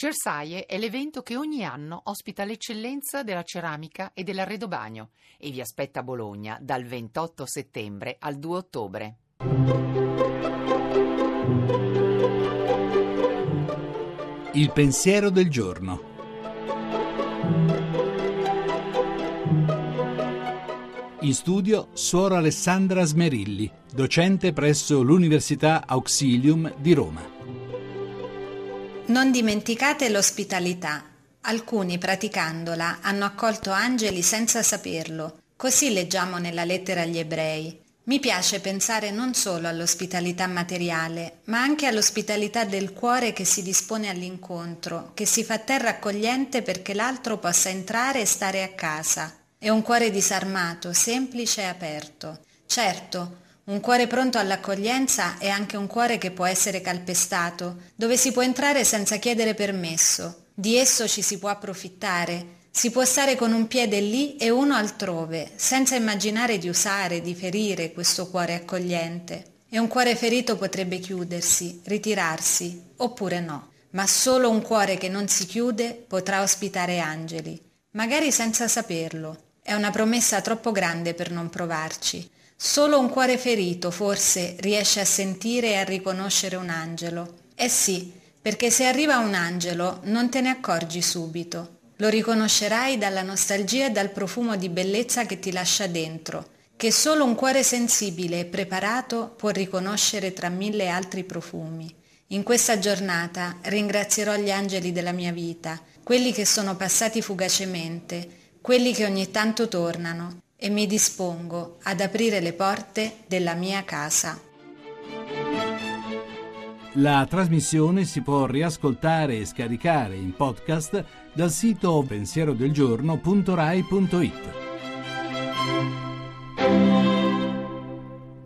Cersaie è l'evento che ogni anno ospita l'eccellenza della ceramica e dell'arredobagno e vi aspetta a Bologna dal 28 settembre al 2 ottobre. Il pensiero del giorno. In studio Suora Alessandra Smerilli, docente presso l'Università Auxilium di Roma. Non dimenticate l'ospitalità. Alcuni praticandola hanno accolto angeli senza saperlo. Così leggiamo nella lettera agli ebrei. Mi piace pensare non solo all'ospitalità materiale, ma anche all'ospitalità del cuore che si dispone all'incontro, che si fa terra accogliente perché l'altro possa entrare e stare a casa. È un cuore disarmato, semplice e aperto. Certo, un cuore pronto all'accoglienza è anche un cuore che può essere calpestato, dove si può entrare senza chiedere permesso. Di esso ci si può approfittare, si può stare con un piede lì e uno altrove, senza immaginare di usare, di ferire questo cuore accogliente. E un cuore ferito potrebbe chiudersi, ritirarsi, oppure no. Ma solo un cuore che non si chiude potrà ospitare angeli, magari senza saperlo. È una promessa troppo grande per non provarci. Solo un cuore ferito, forse, riesce a sentire e a riconoscere un angelo. Eh sì, perché se arriva un angelo non te ne accorgi subito. Lo riconoscerai dalla nostalgia e dal profumo di bellezza che ti lascia dentro, che solo un cuore sensibile e preparato può riconoscere tra mille altri profumi. In questa giornata ringrazierò gli angeli della mia vita, quelli che sono passati fugacemente, quelli che ogni tanto tornano, e mi dispongo ad aprire le porte della mia casa. La trasmissione si può riascoltare e scaricare in podcast dal sito pensierodelgiorno.rai.it.